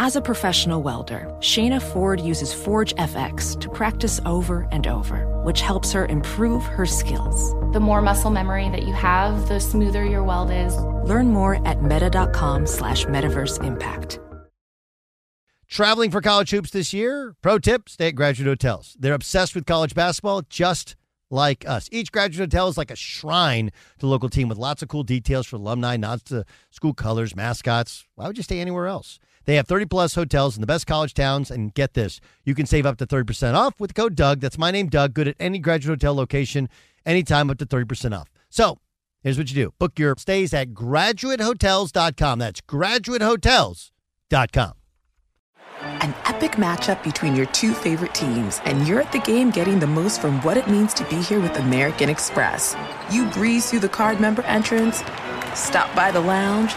As a professional welder, Shayna Ford uses Forge FX to practice over and over, which helps her improve her skills. The more muscle memory that you have, the smoother your weld is. Learn more at meta.com slash metaverse impact. Traveling for college hoops this year? Pro tip, stay at graduate hotels. They're obsessed with college basketball, just like us. Each graduate hotel is like a shrine to the local team with lots of cool details for alumni, nods to school colors, mascots. Why would you stay anywhere else? They have 30 plus hotels in the best college towns. And get this, you can save up to 30% off with code Doug. That's my name, Doug. Good at any graduate hotel location, anytime up to 30% off. So here's what you do book your stays at graduatehotels.com. That's graduatehotels.com. An epic matchup between your two favorite teams, and you're at the game getting the most from what it means to be here with American Express. You breeze through the card member entrance, stop by the lounge.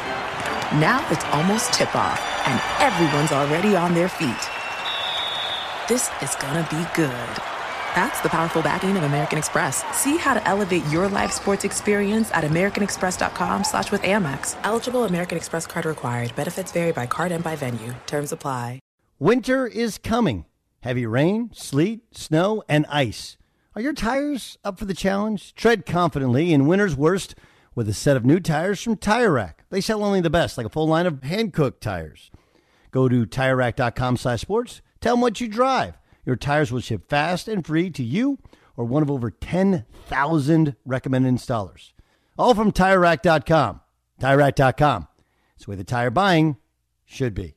Now it's almost tip off and everyone's already on their feet. This is gonna be good. That's the powerful backing of American Express. See how to elevate your live sports experience at americanexpress.com slash with Amex. Eligible American Express card required. Benefits vary by card and by venue. Terms apply. Winter is coming. Heavy rain, sleet, snow, and ice. Are your tires up for the challenge? Tread confidently in winter's worst with a set of new tires from Tire Rack. They sell only the best, like a full line of Hankook tires. Go to TireRack.com slash sports. Tell them what you drive. Your tires will ship fast and free to you or one of over 10,000 recommended installers. All from TireRack.com. TireRack.com. It's the way the tire buying should be.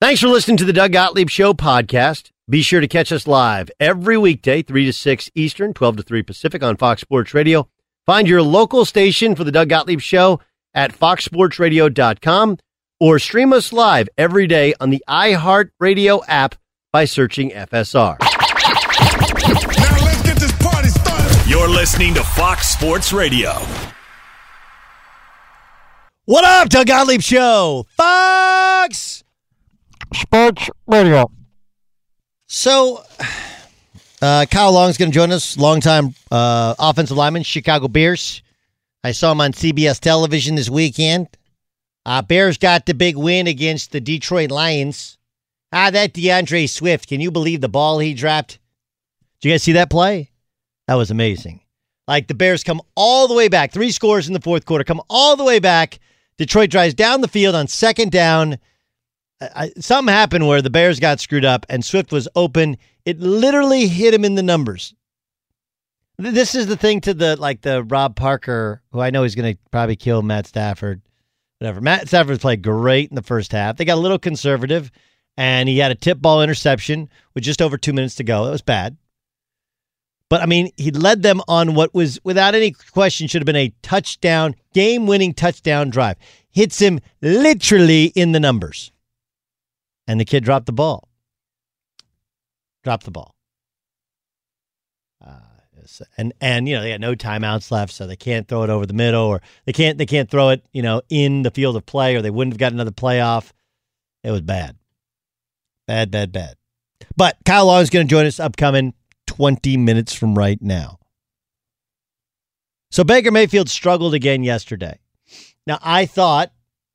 Thanks for listening to the Doug Gottlieb Show podcast. Be sure to catch us live every weekday, 3 to 6 Eastern, 12 to 3 Pacific on Fox Sports Radio. Find your local station for the Doug Gottlieb Show at foxsportsradio.com or stream us live every day on the iHeartRadio app by searching FSR. Now let's get this party started. You're listening to Fox Sports Radio. What up, Doug Gottlieb Show? Fox Sports Radio. So, uh, Kyle Long's going to join us, longtime uh, offensive lineman, Chicago Bears. I saw him on CBS television this weekend. Uh, Bears got the big win against the Detroit Lions. Ah, that D'Andre Swift. Can you believe the ball he dropped? Did you guys see that play? That was amazing. Like the Bears come all the way back, three scores in the fourth quarter, come all the way back. Detroit drives down the field on second down. I, something happened where the Bears got screwed up and Swift was open. It literally hit him in the numbers. This is the thing to the like the Rob Parker, who I know he's going to probably kill Matt Stafford whatever. Matt Stafford played great in the first half. They got a little conservative, and he had a tip ball interception with just over two minutes to go. That was bad. But I mean, he led them on what was, without any question, should have been a touchdown, game winning touchdown drive. Hits him literally in the numbers. And the kid dropped the ball. Dropped the ball. Uh, and and you know they got no timeouts left, so they can't throw it over the middle, or they can't they can't throw it you know in the field of play, or they wouldn't have got another playoff. It was bad, bad, bad, bad. But Kyle Long is going to join us upcoming twenty minutes from right now. So Baker Mayfield struggled again yesterday. Now I thought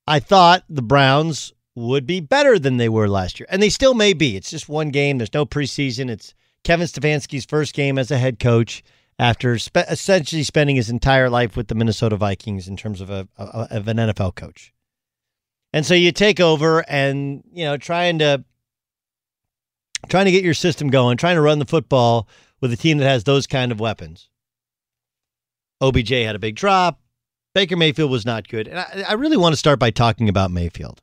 I thought the Browns would be better than they were last year, and they still may be. It's just one game. There's no preseason. It's Kevin Stefanski's first game as a head coach after spe- essentially spending his entire life with the Minnesota Vikings in terms of a, a, of an NFL coach. And so you take over and you know trying to trying to get your system going, trying to run the football with a team that has those kind of weapons. OBJ had a big drop. Baker Mayfield was not good. And I, I really want to start by talking about Mayfield.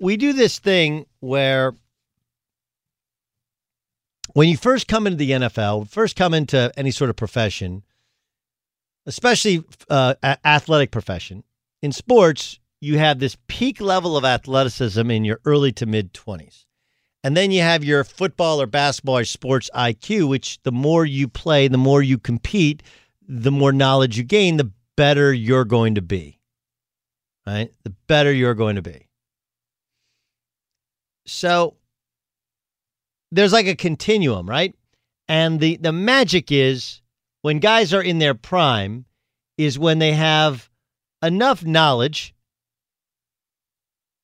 We do this thing where when you first come into the NFL, first come into any sort of profession, especially uh, athletic profession, in sports, you have this peak level of athleticism in your early to mid 20s. And then you have your football or basketball or sports IQ, which the more you play, the more you compete, the more knowledge you gain, the better you're going to be. Right? The better you're going to be. So there's like a continuum, right? And the the magic is when guys are in their prime is when they have enough knowledge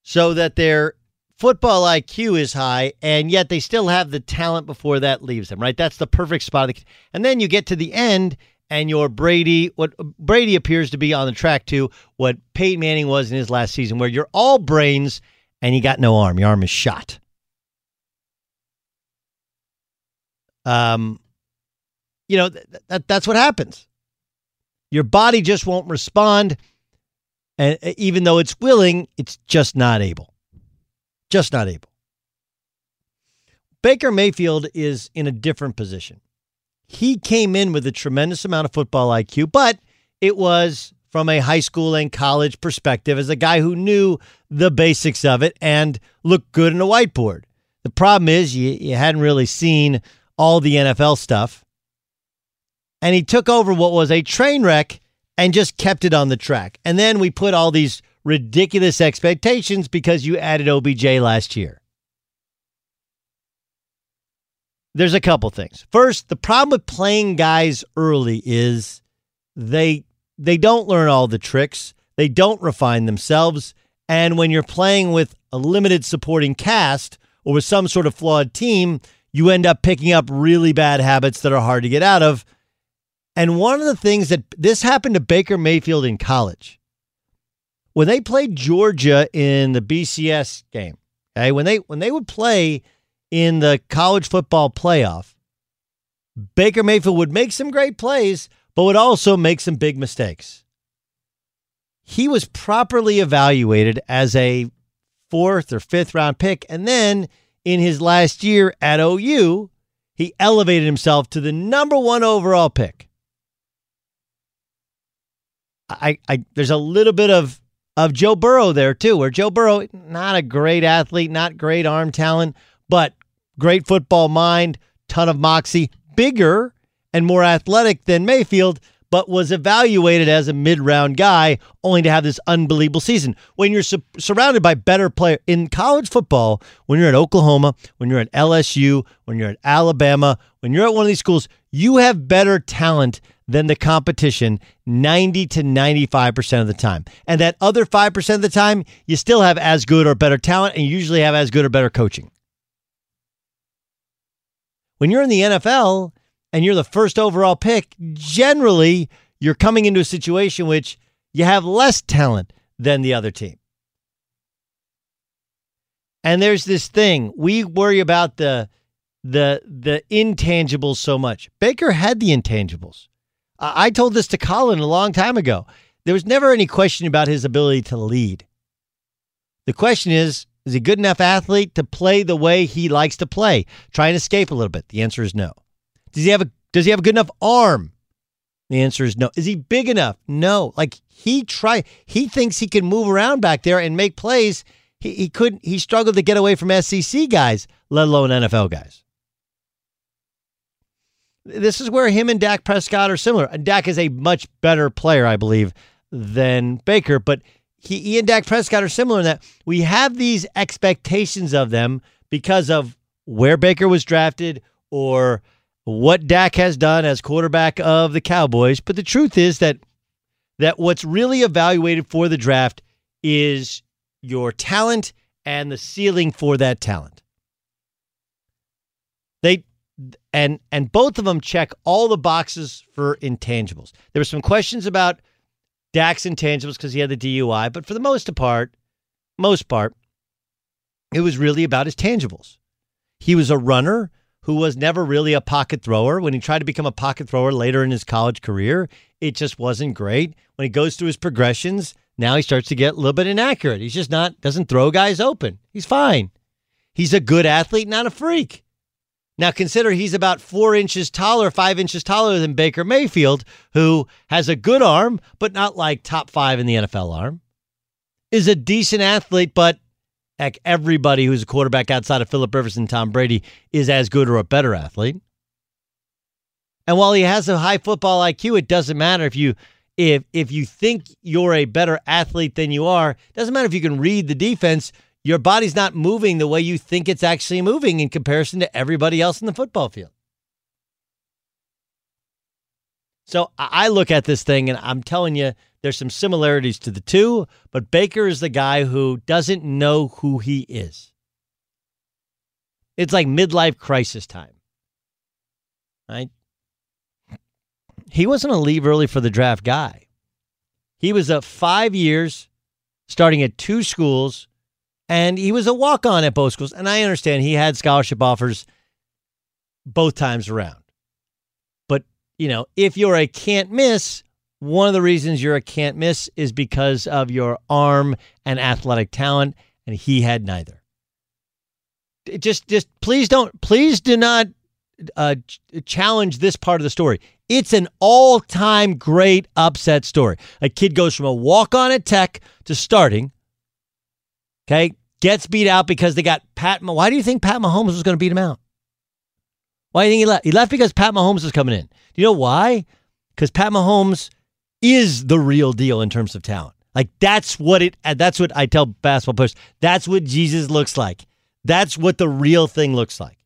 so that their football IQ is high and yet they still have the talent before that leaves them, right? That's the perfect spot. And then you get to the end and your Brady, what Brady appears to be on the track to what Peyton Manning was in his last season, where you're all brains and you got no arm. Your arm is shot. Um, you know, th- that that's what happens. Your body just won't respond. And even though it's willing, it's just not able. Just not able. Baker Mayfield is in a different position. He came in with a tremendous amount of football IQ, but it was from a high school and college perspective as a guy who knew the basics of it and looked good in a whiteboard. The problem is you, you hadn't really seen all the NFL stuff. And he took over what was a train wreck and just kept it on the track. And then we put all these ridiculous expectations because you added OBJ last year. There's a couple things. First, the problem with playing guys early is they they don't learn all the tricks. They don't refine themselves. And when you're playing with a limited supporting cast or with some sort of flawed team, you end up picking up really bad habits that are hard to get out of. And one of the things that this happened to Baker Mayfield in college. When they played Georgia in the BCS game, okay, when they when they would play in the college football playoff, Baker Mayfield would make some great plays, but would also make some big mistakes. He was properly evaluated as a fourth or fifth round pick, and then in his last year at OU, he elevated himself to the number one overall pick. I, I there's a little bit of of Joe Burrow there too, where Joe Burrow, not a great athlete, not great arm talent, but great football mind, ton of moxie, bigger and more athletic than Mayfield, but was evaluated as a mid-round guy only to have this unbelievable season. When you're su- surrounded by better players in college football, when you're at Oklahoma, when you're at LSU, when you're at Alabama, when you're at one of these schools, you have better talent than the competition 90 to 95% of the time. And that other 5% of the time, you still have as good or better talent and usually have as good or better coaching. When you're in the NFL, and you're the first overall pick, generally you're coming into a situation which you have less talent than the other team. And there's this thing we worry about the the the intangibles so much. Baker had the intangibles. I told this to Colin a long time ago. There was never any question about his ability to lead. The question is, is he good enough athlete to play the way he likes to play? Try and escape a little bit. The answer is no. Does he have a does he have a good enough arm? The answer is no. Is he big enough? No. Like he try he thinks he can move around back there and make plays. He he couldn't he struggled to get away from SEC guys, let alone NFL guys. This is where him and Dak Prescott are similar. Dak is a much better player, I believe, than Baker, but he, he and Dak Prescott are similar in that we have these expectations of them because of where Baker was drafted or what Dak has done as quarterback of the Cowboys, but the truth is that that what's really evaluated for the draft is your talent and the ceiling for that talent. They and and both of them check all the boxes for intangibles. There were some questions about Dak's intangibles because he had the DUI, but for the most part, most part, it was really about his tangibles. He was a runner who was never really a pocket thrower. When he tried to become a pocket thrower later in his college career, it just wasn't great. When he goes through his progressions, now he starts to get a little bit inaccurate. He's just not doesn't throw guys open. He's fine. He's a good athlete, not a freak. Now consider he's about four inches taller, five inches taller than Baker Mayfield, who has a good arm, but not like top five in the NFL arm. Is a decent athlete, but heck, everybody who's a quarterback outside of Philip Rivers and Tom Brady is as good or a better athlete. And while he has a high football IQ, it doesn't matter if you if if you think you're a better athlete than you are. Doesn't matter if you can read the defense your body's not moving the way you think it's actually moving in comparison to everybody else in the football field. So I look at this thing and I'm telling you, there's some similarities to the two, but Baker is the guy who doesn't know who he is. It's like midlife crisis time. Right? He wasn't a leave early for the draft guy. He was a five years, starting at two schools, and he was a walk on at both schools. And I understand he had scholarship offers both times around. You know, if you're a can't miss, one of the reasons you're a can't miss is because of your arm and athletic talent, and he had neither. Just, just please don't, please do not uh, challenge this part of the story. It's an all time great upset story. A kid goes from a walk on at Tech to starting. Okay gets beat out because they got Pat. Why do you think Pat Mahomes was going to beat him out? Why do you think he left? He left because Pat Mahomes was coming in. Do you know why? Because Pat Mahomes is the real deal in terms of talent. Like that's what it. Uh, that's what I tell basketball players. That's what Jesus looks like. That's what the real thing looks like.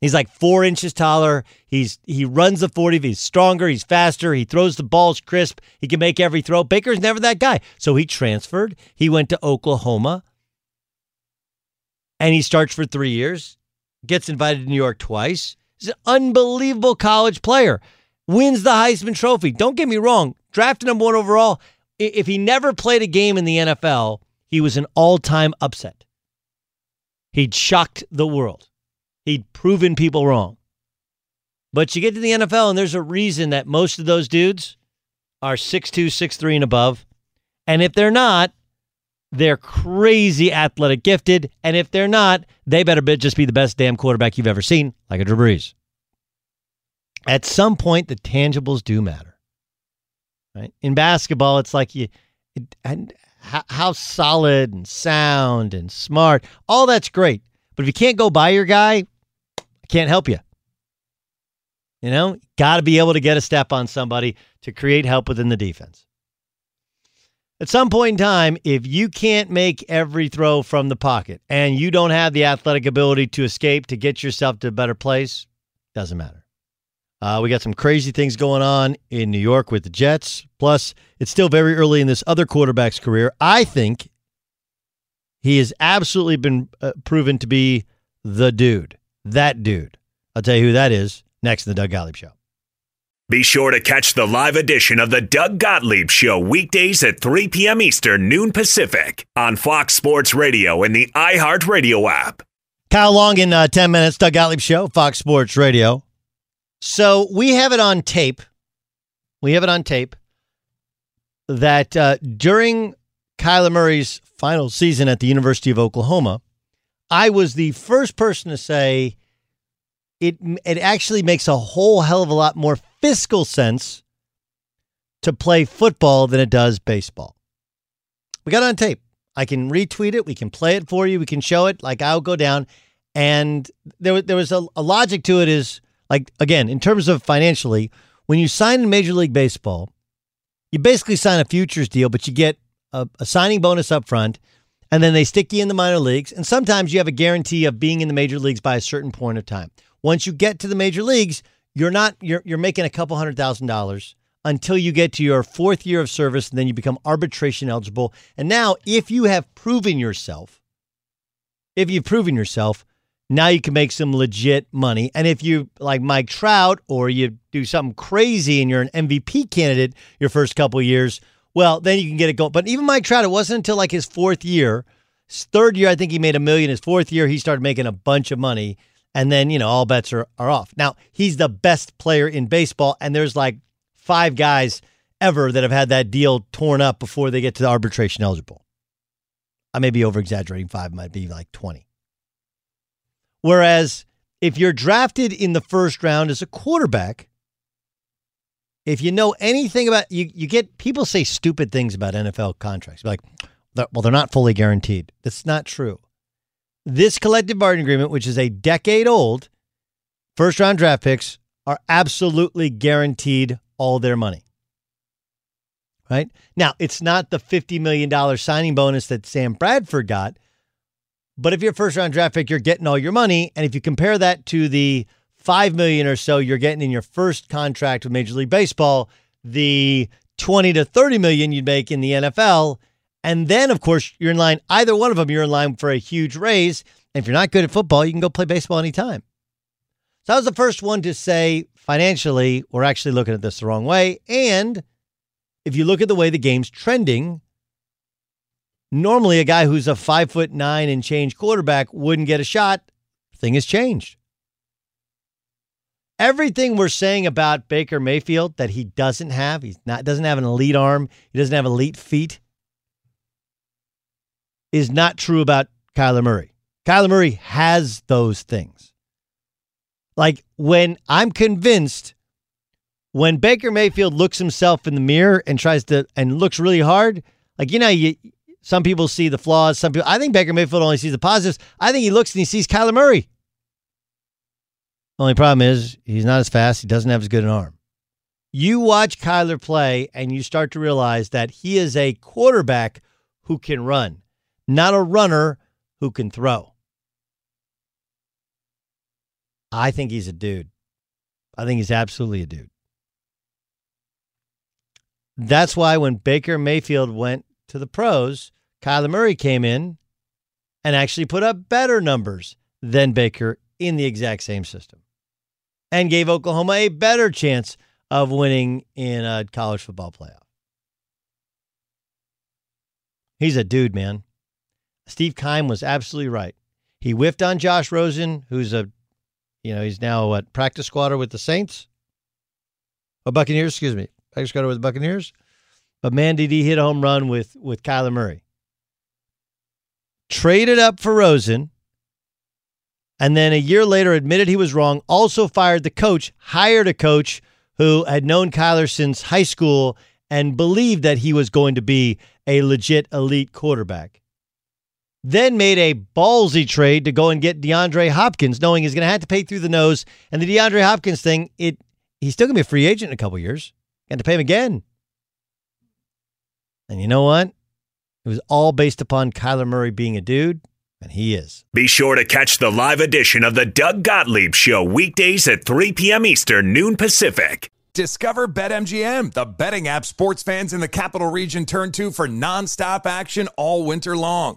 He's like four inches taller. He's he runs the forty. He's stronger. He's faster. He throws the balls crisp. He can make every throw. Baker's never that guy. So he transferred. He went to Oklahoma and he starts for three years, gets invited to New York twice. He's an unbelievable college player. Wins the Heisman Trophy. Don't get me wrong, drafted number one overall. If he never played a game in the NFL, he was an all time upset. He'd shocked the world. He'd proven people wrong. But you get to the NFL, and there's a reason that most of those dudes are 6'2, 6'3, and above. And if they're not, they're crazy athletic gifted. And if they're not, they better be, just be the best damn quarterback you've ever seen, like a Drew Brees. At some point, the tangibles do matter. Right? In basketball, it's like you, it, and how solid and sound and smart, all that's great. But if you can't go by your guy, I can't help you. You know, got to be able to get a step on somebody to create help within the defense. At some point in time, if you can't make every throw from the pocket and you don't have the athletic ability to escape to get yourself to a better place, doesn't matter. Uh, we got some crazy things going on in New York with the Jets. Plus, it's still very early in this other quarterback's career. I think he has absolutely been uh, proven to be the dude. That dude. I'll tell you who that is next in the Doug Gottlieb Show. Be sure to catch the live edition of the Doug Gottlieb Show weekdays at 3 p.m. Eastern, noon Pacific on Fox Sports Radio and the iHeartRadio app. Kyle Long in uh, 10 minutes, Doug Gottlieb Show, Fox Sports Radio. So we have it on tape. We have it on tape that uh, during Kyler Murray's final season at the University of Oklahoma, I was the first person to say it it actually makes a whole hell of a lot more fiscal sense to play football than it does baseball. We got on tape. I can retweet it. We can play it for you. We can show it. Like I'll go down, and there there was a, a logic to it. Is like again in terms of financially, when you sign in Major League Baseball, you basically sign a futures deal, but you get a, a signing bonus up front, and then they stick you in the minor leagues. And sometimes you have a guarantee of being in the major leagues by a certain point of time. Once you get to the major leagues, you're not you're you're making a couple hundred thousand dollars until you get to your fourth year of service and then you become arbitration eligible. And now if you have proven yourself, if you've proven yourself, now you can make some legit money. And if you like Mike Trout or you do something crazy and you're an MVP candidate your first couple years, well, then you can get it going. But even Mike Trout, it wasn't until like his fourth year, third year, I think he made a million. His fourth year, he started making a bunch of money And then, you know, all bets are, are off. Now, he's the best player in baseball, and there's like five guys ever that have had that deal torn up before they get to the arbitration eligible. I may be over exaggerating, five might be like 20. Whereas if you're drafted in the first round as a quarterback, if you know anything about you, you get people say stupid things about NFL contracts. Like, well, they're not fully guaranteed. That's not true. This collective bargaining agreement, which is a decade old, first round draft picks are absolutely guaranteed all their money. Right? Now, it's not the $50 million signing bonus that Sam Bradford got, but if you're a first round draft pick, you're getting all your money. And if you compare that to the five million or so you're getting in your first contract with Major League Baseball, the 20 to 30 million you'd make in the NFL, and then of course you're in line, either one of them, you're in line for a huge raise. And if you're not good at football, you can go play baseball anytime. So I was the first one to say financially, we're actually looking at this the wrong way. And if you look at the way the game's trending, Normally, a guy who's a five foot nine and change quarterback wouldn't get a shot. Thing has changed. Everything we're saying about Baker Mayfield that he doesn't have, he's not doesn't have an elite arm, he doesn't have elite feet, is not true about Kyler Murray. Kyler Murray has those things. Like when I'm convinced when Baker Mayfield looks himself in the mirror and tries to and looks really hard, like you know, you some people see the flaws. Some people, I think Baker Mayfield only sees the positives. I think he looks and he sees Kyler Murray. Only problem is he's not as fast. He doesn't have as good an arm. You watch Kyler play and you start to realize that he is a quarterback who can run, not a runner who can throw. I think he's a dude. I think he's absolutely a dude. That's why when Baker Mayfield went to the pros, Kyler Murray came in and actually put up better numbers than Baker in the exact same system and gave Oklahoma a better chance of winning in a college football playoff. He's a dude, man. Steve Keim was absolutely right. He whiffed on Josh Rosen, who's a, you know, he's now what practice squatter with the Saints, or Buccaneers, excuse me, practice squatter with the Buccaneers. But man, did he hit a home run with with Kyler Murray traded up for Rosen, and then a year later admitted he was wrong, also fired the coach, hired a coach who had known Kyler since high school and believed that he was going to be a legit elite quarterback. Then made a ballsy trade to go and get DeAndre Hopkins, knowing he's going to have to pay through the nose. And the DeAndre Hopkins thing, it he's still going to be a free agent in a couple years. Got to pay him again. And you know what? It was all based upon Kyler Murray being a dude, and he is. Be sure to catch the live edition of the Doug Gottlieb Show weekdays at 3 p.m. Eastern, noon Pacific. Discover BetMGM, the betting app sports fans in the capital region turn to for nonstop action all winter long.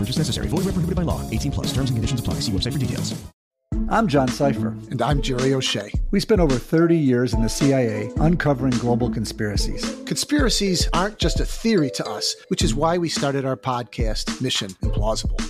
No purchase necessary. Void where prohibited by law. 18 plus. Terms and conditions apply. See website for details. I'm John Sipher. And I'm Jerry O'Shea. We spent over 30 years in the CIA uncovering global conspiracies. Conspiracies aren't just a theory to us, which is why we started our podcast, Mission Implausible.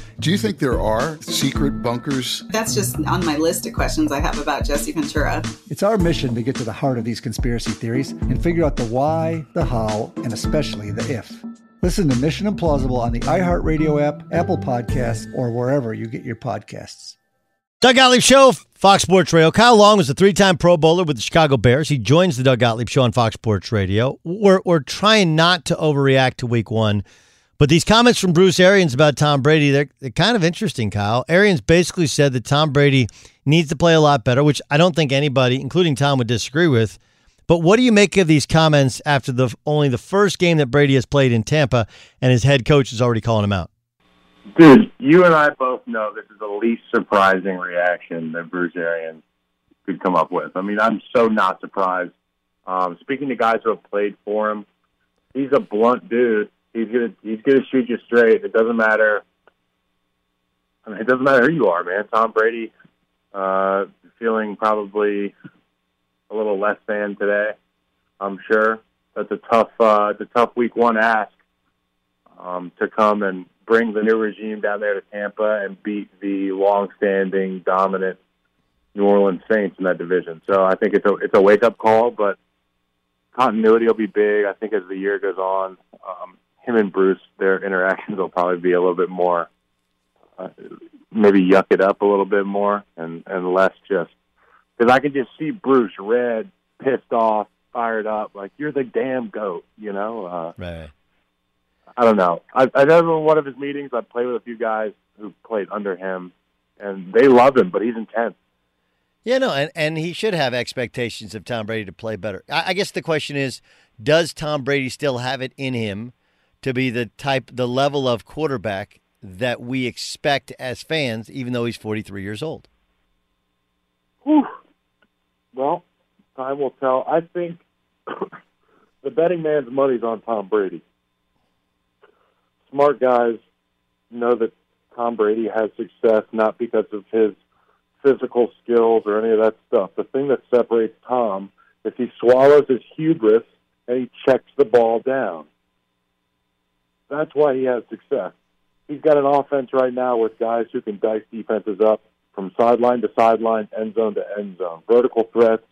Do you think there are secret bunkers? That's just on my list of questions I have about Jesse Ventura. It's our mission to get to the heart of these conspiracy theories and figure out the why, the how, and especially the if. Listen to Mission Implausible on the iHeartRadio app, Apple Podcasts, or wherever you get your podcasts. Doug Gottlieb Show, Fox Sports Radio. Kyle Long was a three-time Pro Bowler with the Chicago Bears. He joins the Doug Gottlieb Show on Fox Sports Radio. We're, we're trying not to overreact to week one but these comments from Bruce Arians about Tom Brady, they're, they're kind of interesting, Kyle. Arians basically said that Tom Brady needs to play a lot better, which I don't think anybody, including Tom, would disagree with. But what do you make of these comments after the only the first game that Brady has played in Tampa, and his head coach is already calling him out? Dude, you and I both know this is the least surprising reaction that Bruce Arians could come up with. I mean, I'm so not surprised. Um, speaking to guys who have played for him, he's a blunt dude he's gonna he's gonna shoot you straight. It doesn't matter. I mean, it doesn't matter who you are, man. Tom Brady, uh, feeling probably a little less than today. I'm sure that's a tough uh, it's a tough week one ask um, to come and bring the new regime down there to Tampa and beat the long-standing dominant New Orleans Saints in that division. So I think it's a it's a wake up call, but continuity will be big. I think as the year goes on, um, him and Bruce, their interactions will probably be a little bit more, uh, maybe yuck it up a little bit more, and and less just because I can just see Bruce red, pissed off, fired up, like you're the damn goat, you know. Uh, right. I don't know. I, I in one of his meetings, I played with a few guys who played under him, and they love him, but he's intense. Yeah, no, and, and he should have expectations of Tom Brady to play better. I, I guess the question is, does Tom Brady still have it in him to be the type, the level of quarterback that we expect as fans, even though he's 43 years old? Whew. Well, time will tell. I think the betting man's money's on Tom Brady. Smart guys know that Tom Brady has success not because of his physical skills or any of that stuff. The thing that separates Tom is he swallows his hubris and he checks the ball down. That's why he has success. He's got an offense right now with guys who can dice defenses up from sideline to sideline, end zone to end zone, vertical threats,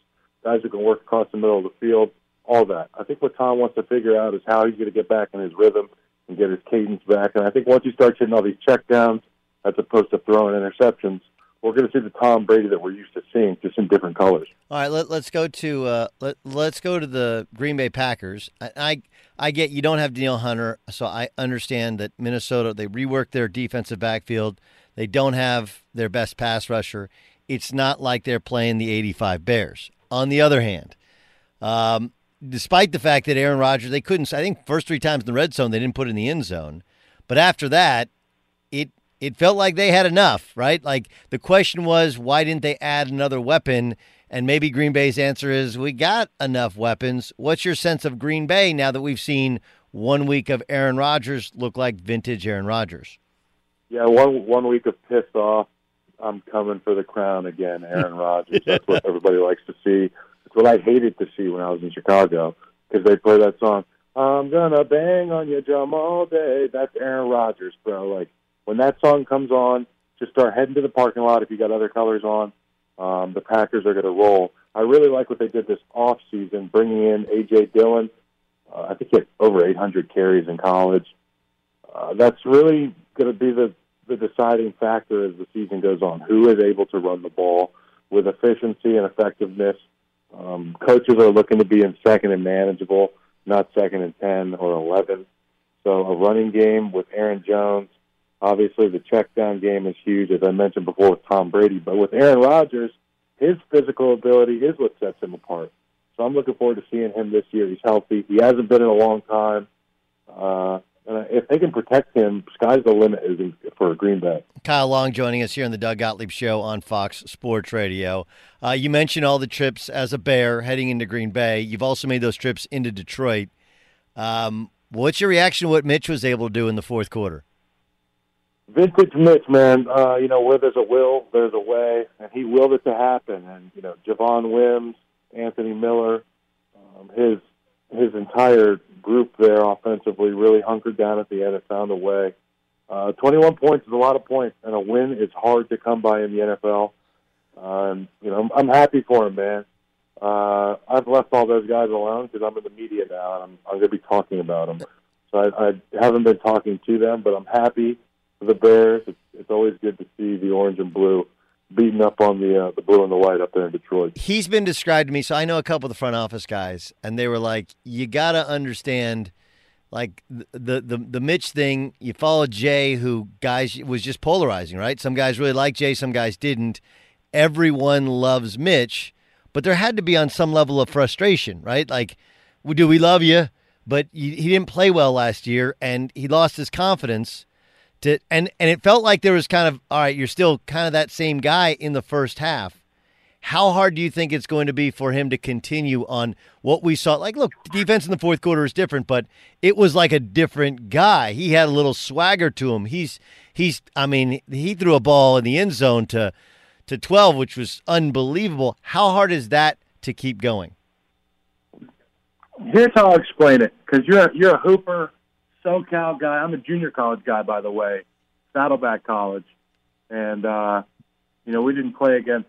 guys who can work across the middle of the field, all that. I think what Tom wants to figure out is how he's going to get back in his rhythm and get his cadence back. And I think once he starts hitting all these checkdowns, as opposed to throwing interceptions, we're going to see the Tom Brady that we're used to seeing, just in different colors. All right, let, us go to uh, let let's go to the Green Bay Packers. I, I, I get you don't have Danielle Hunter, so I understand that Minnesota they reworked their defensive backfield. They don't have their best pass rusher. It's not like they're playing the '85 Bears. On the other hand, um, despite the fact that Aaron Rodgers they couldn't, I think first three times in the red zone they didn't put in the end zone, but after that, it it felt like they had enough, right? Like the question was, why didn't they add another weapon? And maybe Green Bay's answer is we got enough weapons. What's your sense of Green Bay now that we've seen one week of Aaron Rodgers look like vintage Aaron Rodgers? Yeah, one one week of pissed off. I'm coming for the crown again, Aaron Rodgers. That's what everybody likes to see. It's what I hated to see when I was in Chicago because they play that song. I'm gonna bang on your drum all day. That's Aaron Rodgers, bro. Like when that song comes on, just start heading to the parking lot if you got other colors on um, the Packers are going to roll. I really like what they did this off season, bringing in AJ Dillon. Uh, I think he had over 800 carries in college. Uh, that's really going to be the the deciding factor as the season goes on. Who is able to run the ball with efficiency and effectiveness? Um, coaches are looking to be in second and manageable, not second and ten or eleven. So a running game with Aaron Jones Obviously, the check down game is huge, as I mentioned before with Tom Brady. But with Aaron Rodgers, his physical ability is what sets him apart. So I'm looking forward to seeing him this year. He's healthy. He hasn't been in a long time. Uh, and if they can protect him, sky's the limit for Green Bay. Kyle Long joining us here on the Doug Gottlieb Show on Fox Sports Radio. Uh, you mentioned all the trips as a Bear heading into Green Bay. You've also made those trips into Detroit. Um, what's your reaction to what Mitch was able to do in the fourth quarter? Vintage Mitch, man. Uh, you know, where there's a will, there's a way, and he willed it to happen. And you know, Javon Wims, Anthony Miller, um, his his entire group there offensively really hunkered down at the end and found a way. Uh, 21 points is a lot of points, and a win is hard to come by in the NFL. Um, you know, I'm, I'm happy for him, man. Uh, I've left all those guys alone because I'm in the media now, and I'm, I'm going to be talking about them. So I, I haven't been talking to them, but I'm happy the Bears. It's, it's always good to see the orange and blue beating up on the uh, the blue and the white up there in Detroit. He's been described to me, so I know a couple of the front office guys, and they were like, "You got to understand." Like the, the the Mitch thing, you follow Jay, who guys was just polarizing, right? Some guys really like Jay, some guys didn't. Everyone loves Mitch, but there had to be on some level of frustration, right? Like, do we love you? But he didn't play well last year, and he lost his confidence to and and it felt like there was kind of all right you're still kind of that same guy in the first half. How hard do you think it's going to be for him to continue on what we saw? Like look defense in the fourth quarter is different but it was like a different guy. He had a little swagger to him. He's he's i mean he threw a ball in the end zone to to 12 which was unbelievable. How hard is that to keep going? Here's how i'll explain it because you're you're a hooper SoCal guy. I'm a junior college guy, by the way, Saddleback College, and uh, you know we didn't play against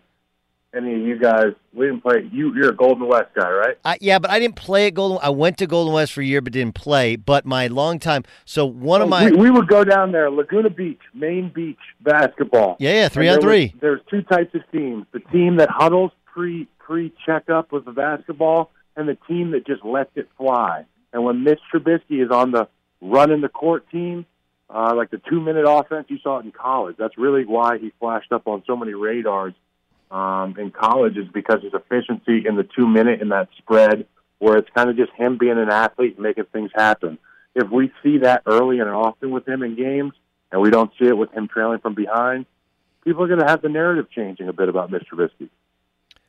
any of you guys. We didn't play. You, you're a Golden West guy, right? Uh, yeah, but I didn't play at Golden. I went to Golden West for a year, but didn't play. But my long time. So one of my we, we would go down there, Laguna Beach, Main Beach basketball. Yeah, yeah, three on three. Was, there's two types of teams: the team that huddles pre pre checkup with the basketball, and the team that just lets it fly. And when Mitch Trubisky is on the running the court team, uh, like the two minute offense you saw it in college. That's really why he flashed up on so many radars um, in college is because his efficiency in the two minute in that spread, where it's kind of just him being an athlete and making things happen. If we see that early and often with him in games, and we don't see it with him trailing from behind, people are going to have the narrative changing a bit about Mr. Trubisky.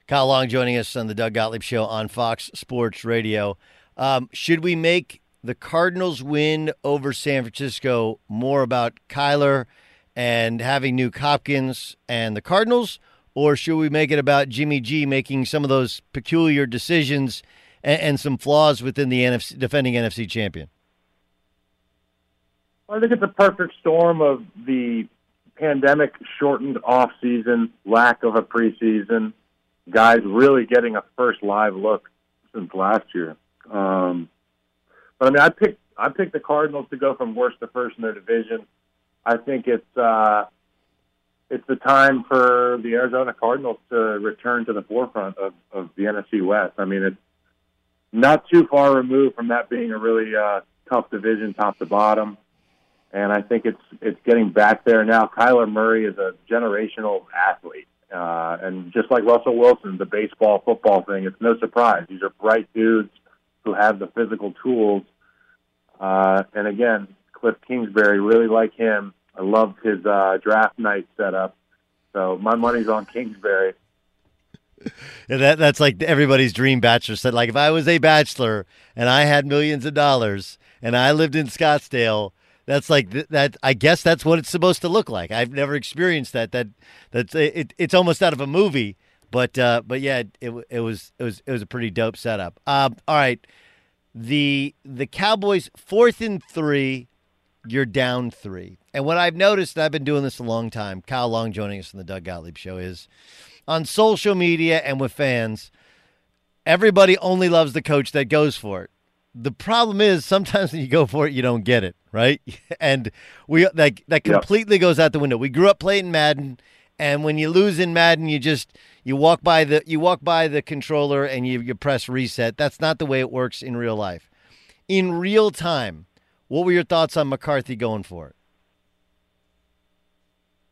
Kyle Long joining us on the Doug Gottlieb Show on Fox Sports Radio. Um, should we make the Cardinals win over San Francisco more about Kyler and having Nuk Hopkins and the Cardinals, or should we make it about Jimmy G making some of those peculiar decisions and, and some flaws within the NFC, defending NFC champion? I think it's a perfect storm of the pandemic shortened off season, lack of a preseason, guys really getting a first live look since last year. Um, but I mean, I picked I picked the Cardinals to go from worst to first in their division. I think it's uh, it's the time for the Arizona Cardinals to return to the forefront of, of the NFC West. I mean, it's not too far removed from that being a really uh, tough division, top to bottom. And I think it's it's getting back there now. Kyler Murray is a generational athlete, uh, and just like Russell Wilson, the baseball football thing, it's no surprise. These are bright dudes who have the physical tools. Uh, and again, Cliff Kingsbury, really like him. I loved his uh, draft night setup. So my money's on Kingsbury. Yeah, that that's like everybody's dream bachelor said. Like if I was a bachelor and I had millions of dollars and I lived in Scottsdale, that's like th- that. I guess that's what it's supposed to look like. I've never experienced that. That that's it, it's almost out of a movie. But uh, but yeah, it, it was it was it was a pretty dope setup. Um, all right, the the Cowboys fourth and three, you're down three. And what I've noticed, and I've been doing this a long time. Kyle Long joining us on the Doug Gottlieb Show is on social media and with fans. Everybody only loves the coach that goes for it. The problem is sometimes when you go for it, you don't get it right, and we like that completely goes out the window. We grew up playing Madden, and when you lose in Madden, you just you walk by the you walk by the controller and you you press reset. That's not the way it works in real life. In real time, what were your thoughts on McCarthy going for it?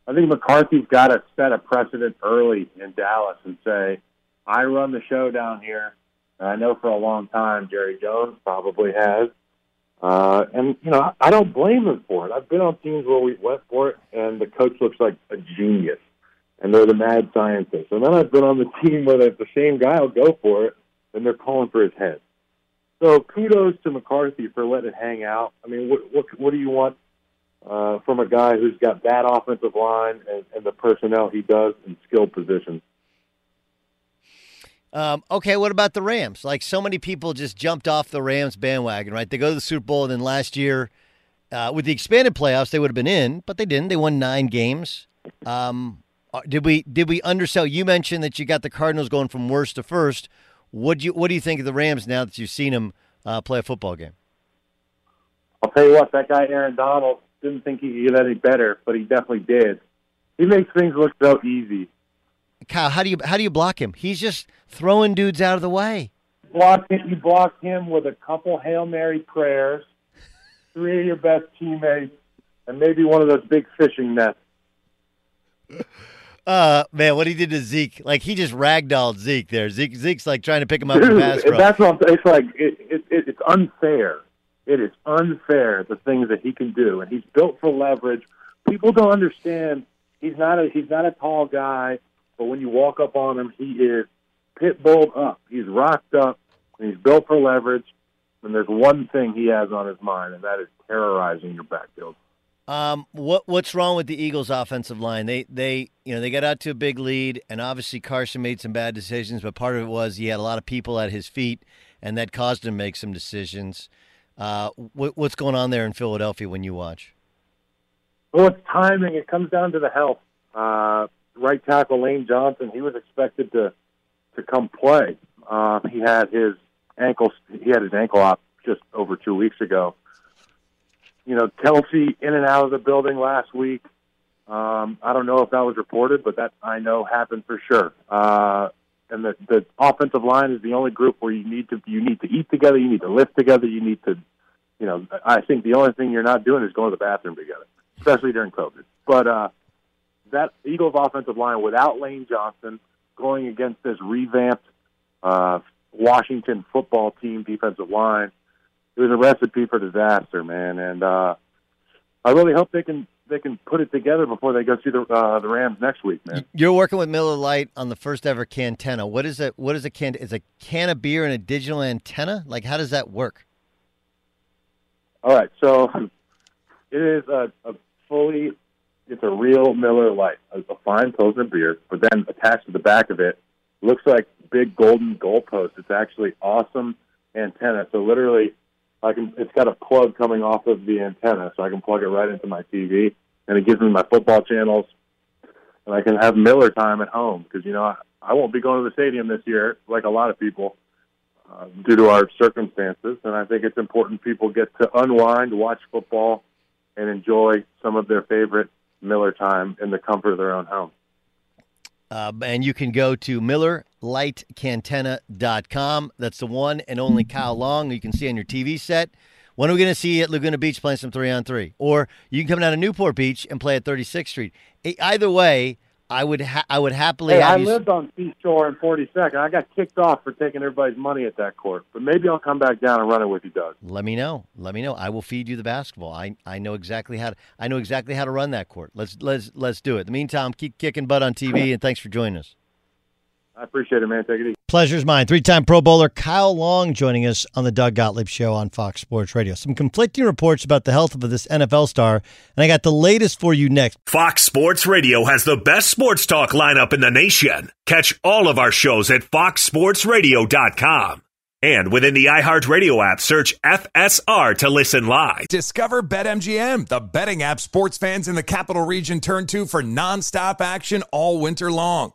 I think McCarthy's got to set a precedent early in Dallas and say, I run the show down here. And I know for a long time Jerry Jones probably has. Uh, and, you know, I don't blame him for it. I've been on teams where we went for it and the coach looks like a genius and they're the mad scientists. And then I've been on the team where the same guy will go for it and they're calling for his head. So kudos to McCarthy for letting it hang out. I mean, what, what, what do you want uh, from a guy who's got that offensive line and, and the personnel he does in skilled positions. Um, okay, what about the Rams? Like so many people just jumped off the Rams bandwagon, right? They go to the Super Bowl, and then last year, uh, with the expanded playoffs, they would have been in, but they didn't. They won nine games. Um, did we did we undersell? You mentioned that you got the Cardinals going from worst to first. What do you what do you think of the Rams now that you've seen them uh, play a football game? I'll tell you what, that guy Aaron Donald didn't think he could get any better, but he definitely did. He makes things look so easy. Kyle, how do you how do you block him? He's just throwing dudes out of the way. Block him, you block him with a couple hail mary prayers, three of your best teammates, and maybe one of those big fishing nets. Uh man, what he did to Zeke, like he just ragdolled Zeke there. Zeke Zeke's like trying to pick him up pass. That's what I'm, it's like. It, it, it, it's unfair. It is unfair the things that he can do, and he's built for leverage. People don't understand. He's not a he's not a tall guy, but when you walk up on him, he is pit bulled up. He's rocked up, and he's built for leverage. And there's one thing he has on his mind, and that is terrorizing your backfield. Um, what what's wrong with the Eagles' offensive line? They they you know they got out to a big lead, and obviously Carson made some bad decisions, but part of it was he had a lot of people at his feet, and that caused him to make some decisions. Uh, what, what's going on there in Philadelphia when you watch? Well, it's timing. It comes down to the health. Uh, right tackle Lane Johnson, he was expected to to come play. Uh, he had his ankle. He had his ankle op just over two weeks ago. You know, Kelsey in and out of the building last week. Um, I don't know if that was reported, but that I know happened for sure. Uh, and the, the offensive line is the only group where you need to you need to eat together, you need to lift together, you need to, you know, I think the only thing you're not doing is going to the bathroom together, especially during COVID. But uh, that Eagles offensive line without Lane Johnson going against this revamped uh, Washington football team defensive line, it was a recipe for disaster, man. And uh, I really hope they can they can put it together before they go see the uh, the Rams next week, man. You're working with Miller Lite on the first ever Cantenna. What is it? What is a can? Is a can of beer and a digital antenna? Like, how does that work? All right, so it is a, a fully, it's a real Miller Lite, a, a fine Pilsner beer, but then attached to the back of it looks like big golden goalpost. It's actually awesome antenna. So literally, I can. It's got a plug coming off of the antenna, so I can plug it right into my TV, and it gives me my football channels, and I can have Miller time at home because you know I, I won't be going to the stadium this year like a lot of people uh, due to our circumstances, and I think it's important people get to unwind, watch football, and enjoy some of their favorite Miller time in the comfort of their own home. Uh, and you can go to MillerLiteCantenna.com. That's the one and only Kyle Long you can see on your TV set. When are we going to see you at Laguna Beach playing some three on three? Or you can come down to Newport Beach and play at 36th Street. Either way, I would ha- I would happily Hey, have I you. lived on Seashore in 42nd. I got kicked off for taking everybody's money at that court, but maybe I'll come back down and run it with you, Doug. Let me know. Let me know. I will feed you the basketball. I, I know exactly how to I know exactly how to run that court. Let's let's let's do it. In the meantime, keep kicking butt on TV and thanks for joining us. I appreciate it, man. Take it easy. Pleasure's mine. Three time Pro Bowler Kyle Long joining us on the Doug Gottlieb Show on Fox Sports Radio. Some conflicting reports about the health of this NFL star, and I got the latest for you next. Fox Sports Radio has the best sports talk lineup in the nation. Catch all of our shows at foxsportsradio.com. And within the iHeartRadio app, search FSR to listen live. Discover BetMGM, the betting app sports fans in the capital region turn to for nonstop action all winter long.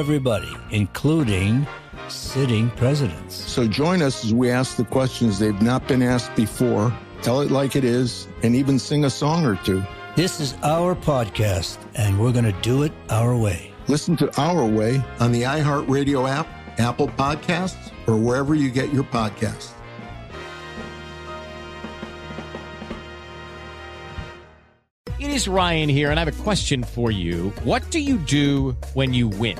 everybody, including sitting presidents. So join us as we ask the questions they've not been asked before, tell it like it is, and even sing a song or two. This is our podcast, and we're going to do it our way. Listen to Our Way on the iHeartRadio app, Apple Podcasts, or wherever you get your podcasts. It is Ryan here, and I have a question for you. What do you do when you win?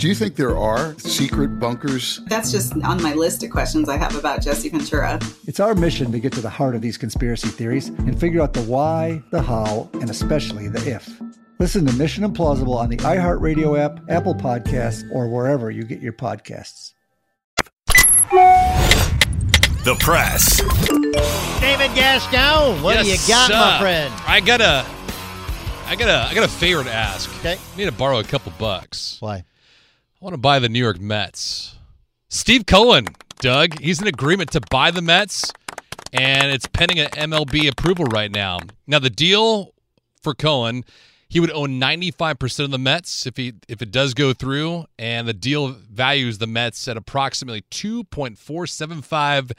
Do you think there are secret bunkers? That's just on my list of questions I have about Jesse Ventura. It's our mission to get to the heart of these conspiracy theories and figure out the why, the how, and especially the if. Listen to Mission Implausible on the iHeartRadio app, Apple Podcasts, or wherever you get your podcasts. The press. David Gascon, what do you Yes, got, my uh, friend? I got a, I got a, I got a favor to ask. Okay. I need to borrow a couple bucks. Why? I want to buy the New York Mets. Steve Cohen, Doug, he's in agreement to buy the Mets, and it's pending an MLB approval right now. Now the deal for Cohen, he would own 95% of the Mets if he if it does go through, and the deal values the Mets at approximately 2.475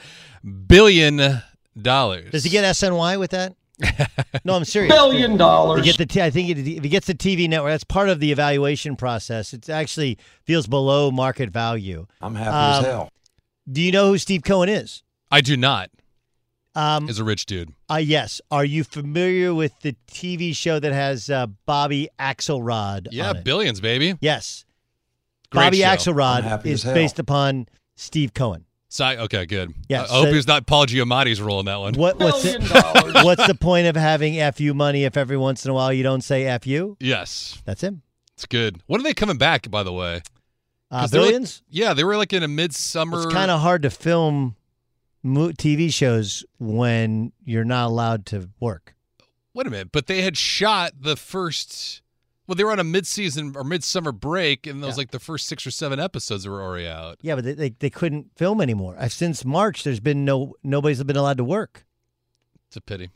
billion dollars. Does he get SNY with that? no, I'm serious. Billion dollars. To get the t- I think it, if he gets the TV network, that's part of the evaluation process. It actually feels below market value. I'm happy as hell. Do you know who Steve Cohen is? I do not. Um, Is a rich dude. Uh, yes. Are you familiar with the TV show that has uh, Bobby Axelrod? Yeah, on it? billions, baby. Yes. Great Bobby show. Axelrod is based upon Steve Cohen. So, okay, good. Yeah, I, I hope so- he's not Paul Giamatti's role in that one. What, what's the, what's the point of having FU money if every once in a while you don't say FU? Yes, That's him. it's good. When are they coming back? By the way, Uh, 'Cause they're like- billions? yeah, they were like in a midsummer. It's kind of hard to film mo- TV shows when you're not allowed to work. Wait a minute, but they had shot the first. Well, they were on a mid-season or midsummer break, and those like the first six or seven episodes were already out. Yeah, but they, they, they couldn't film anymore. Uh, Since March, there's been no nobody's been allowed to work. It's a pity.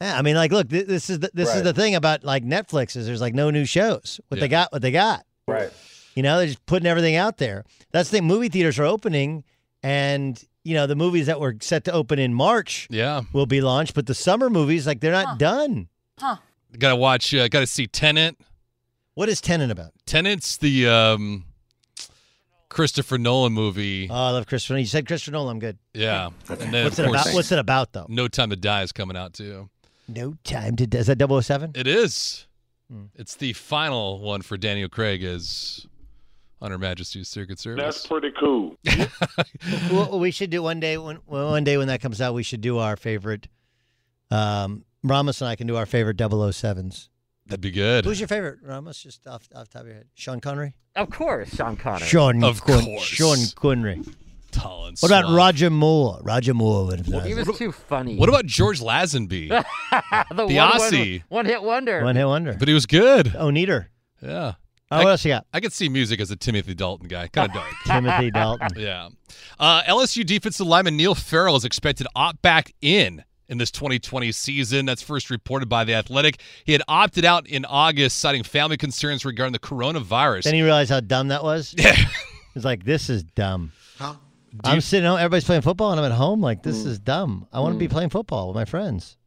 Yeah, I mean, like, look, th- this is the, this is the thing about like Netflix is there's like no new shows. What they got, what they got. Right. You know, they're just putting everything out there. That's the thing. Movie theaters are opening, and you know the movies that were set to open in March Yeah, will be launched, but the summer movies, like, they're not done. Got to watch. Uh, got to see Tenet. What is Tenet about? Tenet's the um, Christopher Nolan movie. Oh, I love Christopher. You said Christopher Nolan. I'm good. yeah, and then What's of it about? What's it about though? No Time to Die is coming out too. No time to. Is that 007? It is. Hmm. It's the final one for Daniel Craig as on Her Majesty's Secret Service. That's pretty cool. well, we should do one day when one day when that comes out. We should do our favorite. Um, Ramos and I can do our favorite 007s. That'd be good. Who's your favorite, Ramos? Just off off the top of your head, Sean Connery. Of course, Sean Connery. Sean, Of Con- course. Sean Connery. Tall What about suave. Roger Moore? Roger Moore. would have been. He was too funny. What about George Lazenby? the, the one, Aussie. One, hit wonder. One hit wonder. but he was good. Oh, Neater. Yeah. Oh, what else you got? I could see music as a Timothy Dalton guy. Kind of dark. Timothy Dalton. yeah. Uh, LSU defensive lineman Neil Farrell is expected to opt back in in this 2020 season. That's first reported by The Athletic. He had opted out in August, citing family concerns regarding the coronavirus. Then he realized how dumb that was. Yeah. He's like, "This is dumb." Huh? Do I'm you- sitting home, everybody's playing football, and I'm at home. Like, this mm. is dumb. I want to be mm. playing football with my friends.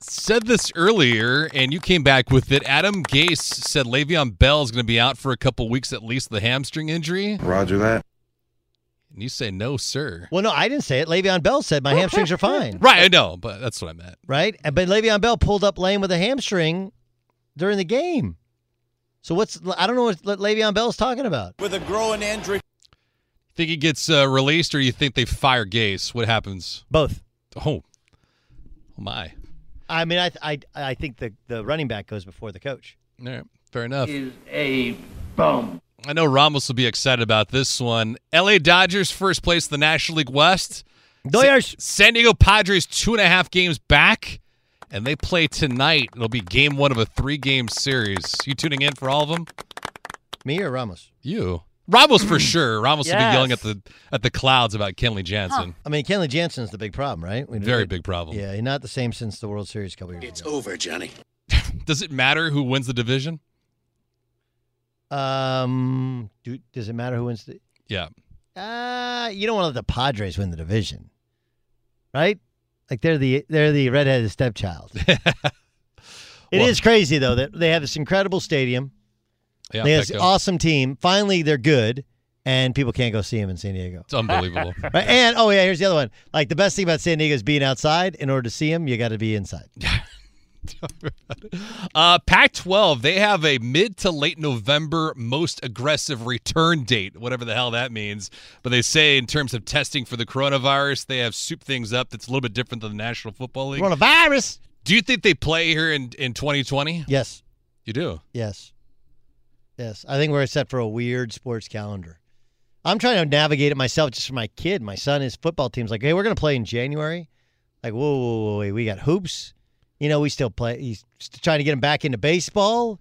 said this earlier, and you came back with it. Adam Gase said Le'Veon Bell is going to be out for a couple weeks at least, the hamstring injury. Roger that. And you say no, sir. Well, no, I didn't say it. Le'Veon Bell said my hamstrings are fine. Right, I know, but that's what I meant. Right? And- But Le'Veon Bell pulled up lame with a hamstring during the game. So what's I don't know what Le- Le'Veon Bell's talking about. With a growing injury. Think he gets uh, released, or you think they fire Gase? What happens? Both. Oh, oh my. I mean, I I I think the the running back goes before the coach. All right, fair enough. Is a bum. I know Ramos will be excited about this one. LA Dodgers first place in the National League West. Dodgers. San Diego Padres two and a half games back, and they play tonight. It'll be game one of a three game series. You tuning in for all of them? Me or Ramos? You. Ramos for sure. Ramos will be yelling at the at the clouds about Kenley Jansen. I mean, Kenley Jansen's the big problem, right? We- Very we- big problem. Yeah, not the same since the World Series a couple years It's over, Johnny. Does it matter who wins the division? Um, do, does it matter who wins the? Yeah. Uh, you don't want to let the Padres win the division, right? Like they're the they're the redheaded stepchild. It is Well- crazy though that they have this incredible stadium. Yeah, they have this awesome team. Finally, they're good, and people can't go see them in San Diego. It's unbelievable. Right? And oh yeah, here's the other one. Like the best thing about San Diego is being outside. In order to see them, you got to be inside. Uh, Pac 12, they have a mid to late November most aggressive return date, whatever the hell that means. But they say, in terms of testing for the coronavirus, they have souped things up that's a little bit different than the National Football League. Coronavirus. Do you think they play here in, in 2020? Yes. You do. Yes. Yes. I think we're set for a weird sports calendar. I'm trying to navigate it myself just for my kid. My son, his football team's like, hey, we're going to play in January. Like, whoa, whoa, whoa, wait, we got hoops. You know, we still play. He's trying to get him back into baseball.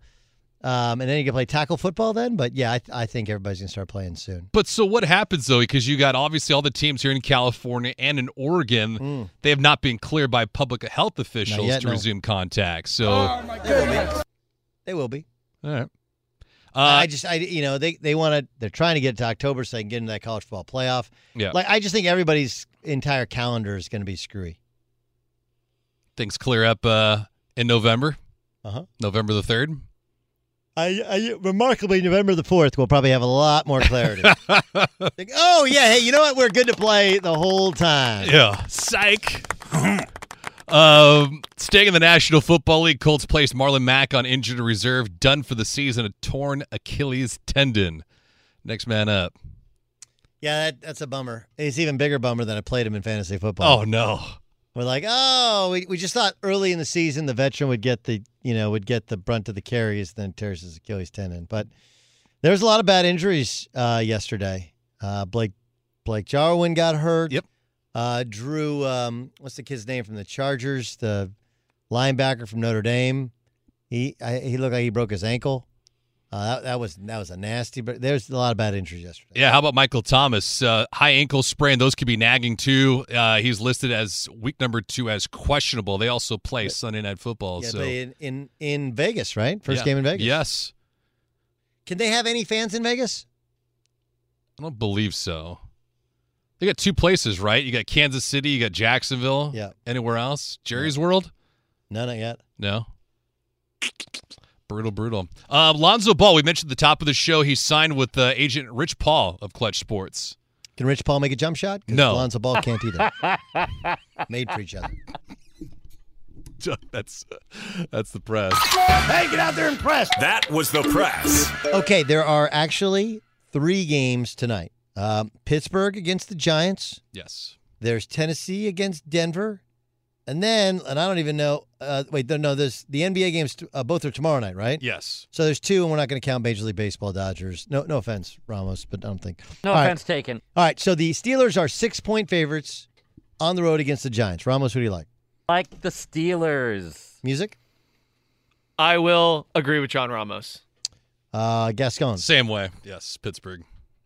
Um, and then you can play tackle football then. But yeah, I, I think everybody's going to start playing soon. But so what happens though? Because you got obviously all the teams here in California and in Oregon, Mm. they have not been cleared by public health officials yet, to no. resume contact. So, They will be. all right. Uh, I just, I, you know, they they want to. They're trying to get it to October so they can get into that college football playoff. Yeah. Like, I just think everybody's entire calendar is going to be screwy. Things clear up uh, in November. Uh-huh. November the third. I, I remarkably, November the fourth, we'll probably have a lot more clarity. Like, oh yeah, hey, you know what? We're good to play the whole time. Yeah. Psych. um, staying in the National Football League, Colts placed Marlon Mack on injured reserve, done for the season, a torn Achilles tendon. Next man up. Yeah, that, that's a bummer. It's even bigger bummer than I played him in fantasy football. Oh no. We're like, oh, we, we just thought early in the season the veteran would get the you know would get the brunt of the carries, then tears his Achilles tendon. But there was a lot of bad injuries uh, yesterday. Uh, Blake Blake Jarwin got hurt. Yep. Uh, Drue, um, what's the kid's name from the Chargers? The linebacker from Notre Dame. He I, he looked like he broke his ankle. Uh, that, that was that was a nasty. But there's a lot of bad injuries yesterday. Yeah, how about Michael Thomas? Uh, high ankle sprain; those could be nagging too. Uh, he's listed as week number two as questionable. They also play Sunday Night Football. Yeah, so but in, in in Vegas, right? First Yeah. game in Vegas. Yes, Can they have any fans in Vegas? I don't believe so. They got two places, right? You got Kansas City, you got Jacksonville. Yeah. Anywhere else? Jerry's World? No, not yet. No. Brutal, brutal. Um, Lonzo Ball, we mentioned at the top of the show, he signed with uh, agent Rich Paul of Klutch Sports. Can Rich Paul make a jump shot? No. Lonzo Ball can't either. Made for each other. that's that's the press. Hey, get out there and press. That was the press. Okay, there are actually three games tonight. Um, Pittsburgh against the Giants. Yes. There's Tennessee against Denver, and then, and I don't even know. Uh, wait, no, no. There's the NBA games. Uh, both are tomorrow night, right? Yes. So there's two, and we're not going to count Major League Baseball Dodgers. No, no offense, Ramos, but I don't think. No All right. offense taken. All right, so the Steelers are six point favorites on the road against the Giants. Ramos, who do you like? Like the Steelers. Music? I will agree with John Ramos. Uh, Gascon. Same way. Yes, Pittsburgh.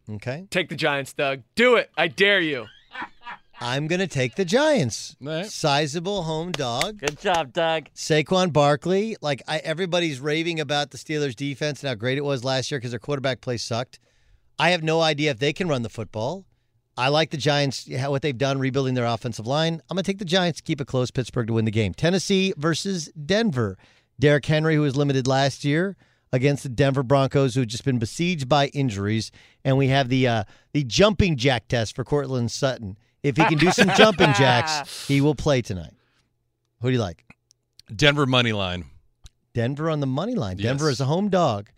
Okay. Take the Giants, Doug. Do it. I dare you. I'm going to take the Giants. All right. Sizable home dog. Good job, Doug. Saquon Barkley. Like I, everybody's raving about the Steelers' defense and how great it was last year because their quarterback play sucked. I have no idea if they can run the football. I like the Giants, yeah, what they've done rebuilding their offensive line. I'm going to take the Giants, keep it close, Pittsburgh to win the game. Tennessee versus Denver. Derrick Henry, who was limited last year against the Denver Broncos, who had just been besieged by injuries, and we have the uh, the jumping jack test for Courtland Sutton. If he can do some jumping jacks, he will play tonight. Who do you like? Denver money line. Denver on the money line. Denver Yes. is a home dog.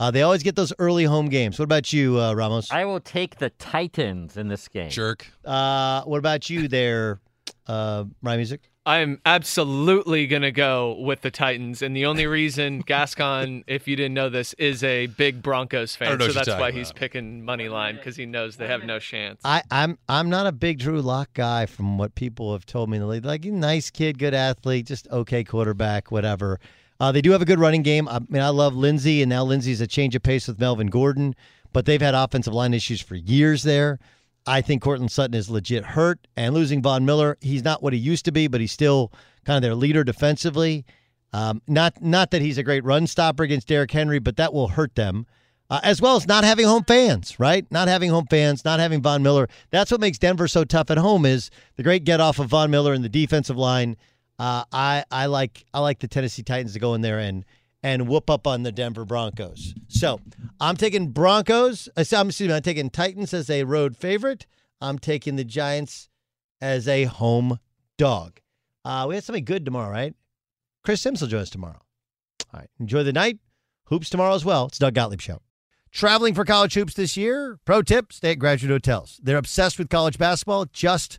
Uh, they always get those early home games. What about you, uh, Ramos? I will take the Titans in this game. Jerk. Uh, what about you there, uh, Ryan Music? I'm absolutely going to go with the Titans. And the only reason Gascon, if you didn't know this, is a big Broncos fan. don't know So that's why talking he's picking money line because he knows they have no chance. I, I'm I'm not a big Drew Lock guy from what people have told me in the league. Like, nice kid, good athlete, just okay quarterback, whatever. Uh, they do have a good running game. I mean, I love Lindsay, and now Lindsay's a change of pace with Melvin Gordon, but they've had offensive line issues for years there. I think Courtland Sutton is legit hurt, and losing Von Miller, he's not what he used to be, but he's still kind of their leader defensively. Um, not not that he's a great run stopper against Derrick Henry, but that will hurt them. Uh, as well as not having home fans, right? Not having home fans, not having Von Miller. That's what makes Denver so tough at home. Is the great get off of Von Miller and the defensive line. Uh, I I like I like the Tennessee Titans to go in there and and whoop up on the Denver Broncos. So I'm taking Broncos. uh, I'm excuse me, I'm taking Titans as a road favorite. I'm taking the Giants as a home dog. Uh, we have something good tomorrow, right? Chris Sims will join us tomorrow. All right. Enjoy the night. Hoops tomorrow as well. It's Doug Gottlieb Show. Traveling for college hoops this year? Pro tip stay at graduate hotels. They're obsessed with college basketball, just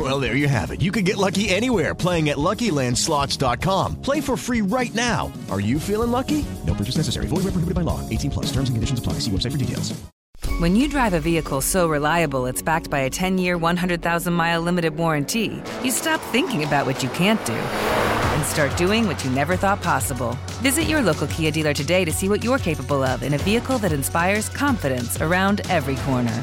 Well, there you have it. You can get lucky anywhere playing at LuckyLandSlots.com. Play for free right now. Are you feeling lucky? No purchase necessary. Void where prohibited by law. 18 plus. Terms and conditions apply. See website for details. When you drive a vehicle so reliable it's backed by a 10-year, 100,000-mile limited warranty, you stop thinking about what you can't do and start doing what you never thought possible. Visit your local Kia dealer today to see what you're capable of in a vehicle that inspires confidence around every corner.